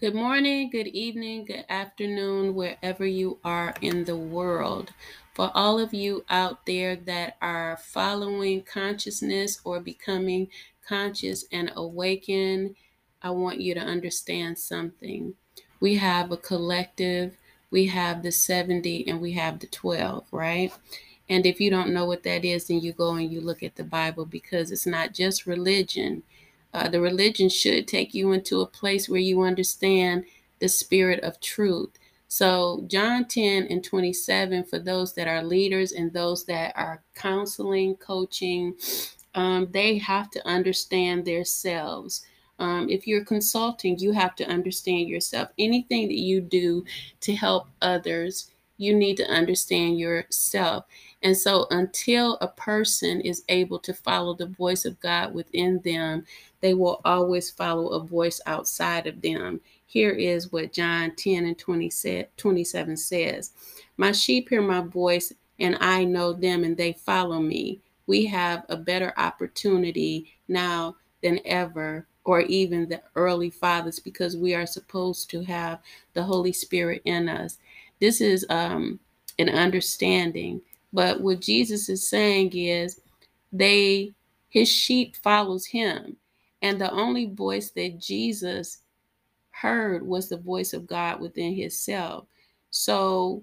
Good morning, good evening, good afternoon, wherever you are in the world. For all of you out there that are following consciousness or becoming conscious and awaken, I want you to understand something. We have a collective, we have the 70, and we have the 12, right? And if you don't know what that is, then you go and you look at the Bible because it's not just religion uh, the religion should take you into a place where you understand the spirit of truth. So, John 10 and 27, for those that are leaders and those that are counseling, coaching, um, they have to understand themselves. Um, if you're consulting, you have to understand yourself. Anything that you do to help others, you need to understand yourself. And so, until a person is able to follow the voice of God within them, they will always follow a voice outside of them. Here is what John 10 and 20 27 says My sheep hear my voice, and I know them, and they follow me. We have a better opportunity now than ever, or even the early fathers, because we are supposed to have the Holy Spirit in us. This is um, an understanding. But what Jesus is saying is, they his sheep follows him and the only voice that Jesus heard was the voice of God within himself. So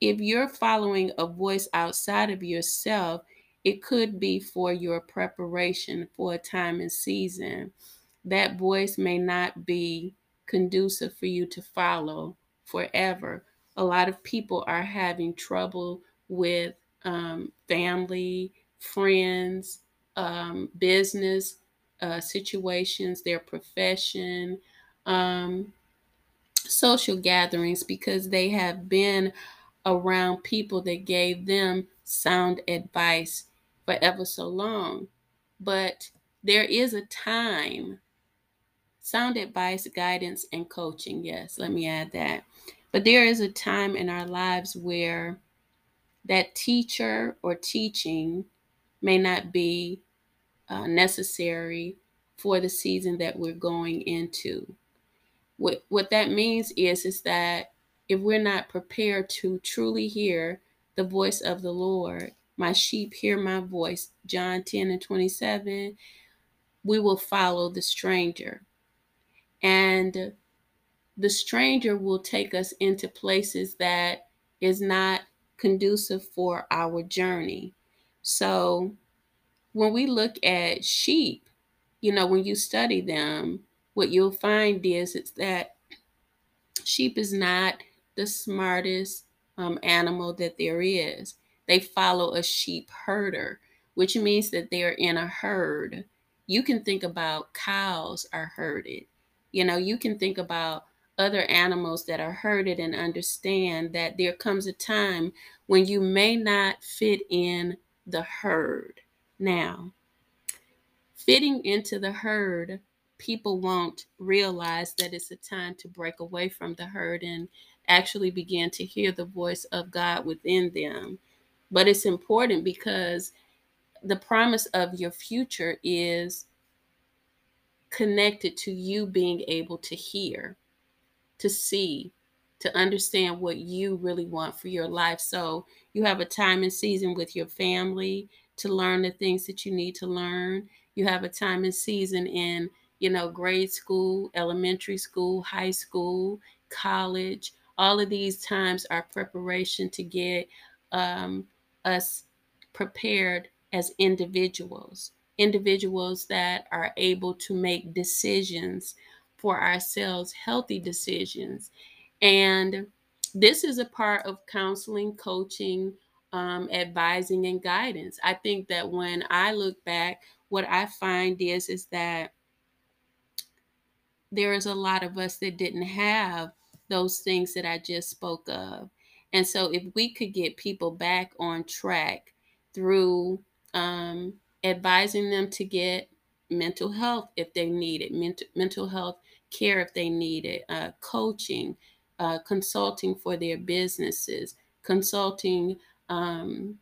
if you're following a voice outside of yourself, it could be for your preparation for a time and season. That voice may not be conducive for you to follow forever. A lot of people are having trouble with um, family, friends, um, business, uh, situations, their profession, um, social gatherings, because they have been around people that gave them sound advice for ever so long. But there is a time, sound advice, guidance, and coaching. Yes, let me add that. But there is a time in our lives where that teacher or teaching may not be uh, necessary for the season that we're going into. What what that means is is that if we're not prepared to truly hear the voice of the Lord, my sheep hear my voice, John 10 and 27, we will follow the stranger. And the stranger will take us into places that is not conducive for our journey. So when we look at sheep, you know, when you study them, what you'll find is it's that sheep is not the smartest um, animal that there is. They follow a sheep herder, which means that they're in a herd. You can think about cows are herded. You know, you can think about other animals that are herded and understand that there comes a time when you may not fit in the herd. Now, fitting into the herd, people won't realize that it's a time to break away from the herd and actually begin to hear the voice of God within them. But it's important because the promise of your future is connected to you being able to hear, to see, to understand what you really want for your life. So you have a time and season with your family, to learn the things that you need to learn. You have a time and season in, you know, grade school, elementary school, high school, college. All of these times are preparation to get um, us prepared as individuals, individuals that are able to make decisions for ourselves, healthy decisions. And this is a part of counseling, coaching, um, advising and guidance. I think that when I look back, what I find is is that there is a lot of us that didn't have those things that I just spoke of. And so if we could get people back on track through um, advising them to get mental health if they need it, mental, mental health care if they need it, uh, coaching, uh, consulting for their businesses, consulting um,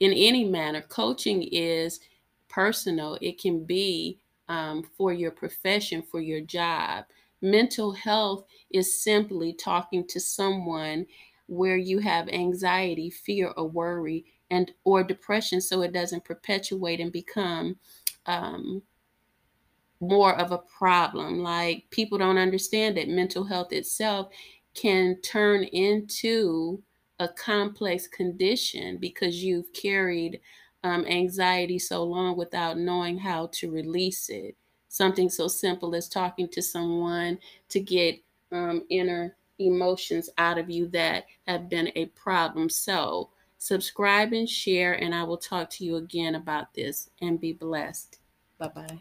in any manner. Coaching is personal, it can be um, for your profession, for your job. Mental health is simply talking to someone where you have anxiety, fear, or worry, and or depression, so it doesn't perpetuate and become um, more of a problem. Like people don't understand that mental health itself can turn into a complex condition because you've carried um, anxiety so long without knowing how to release it. Something so simple as talking to someone to get um, inner emotions out of you that have been a problem. So, subscribe and share, and I will talk to you again about this and be blessed. Bye bye.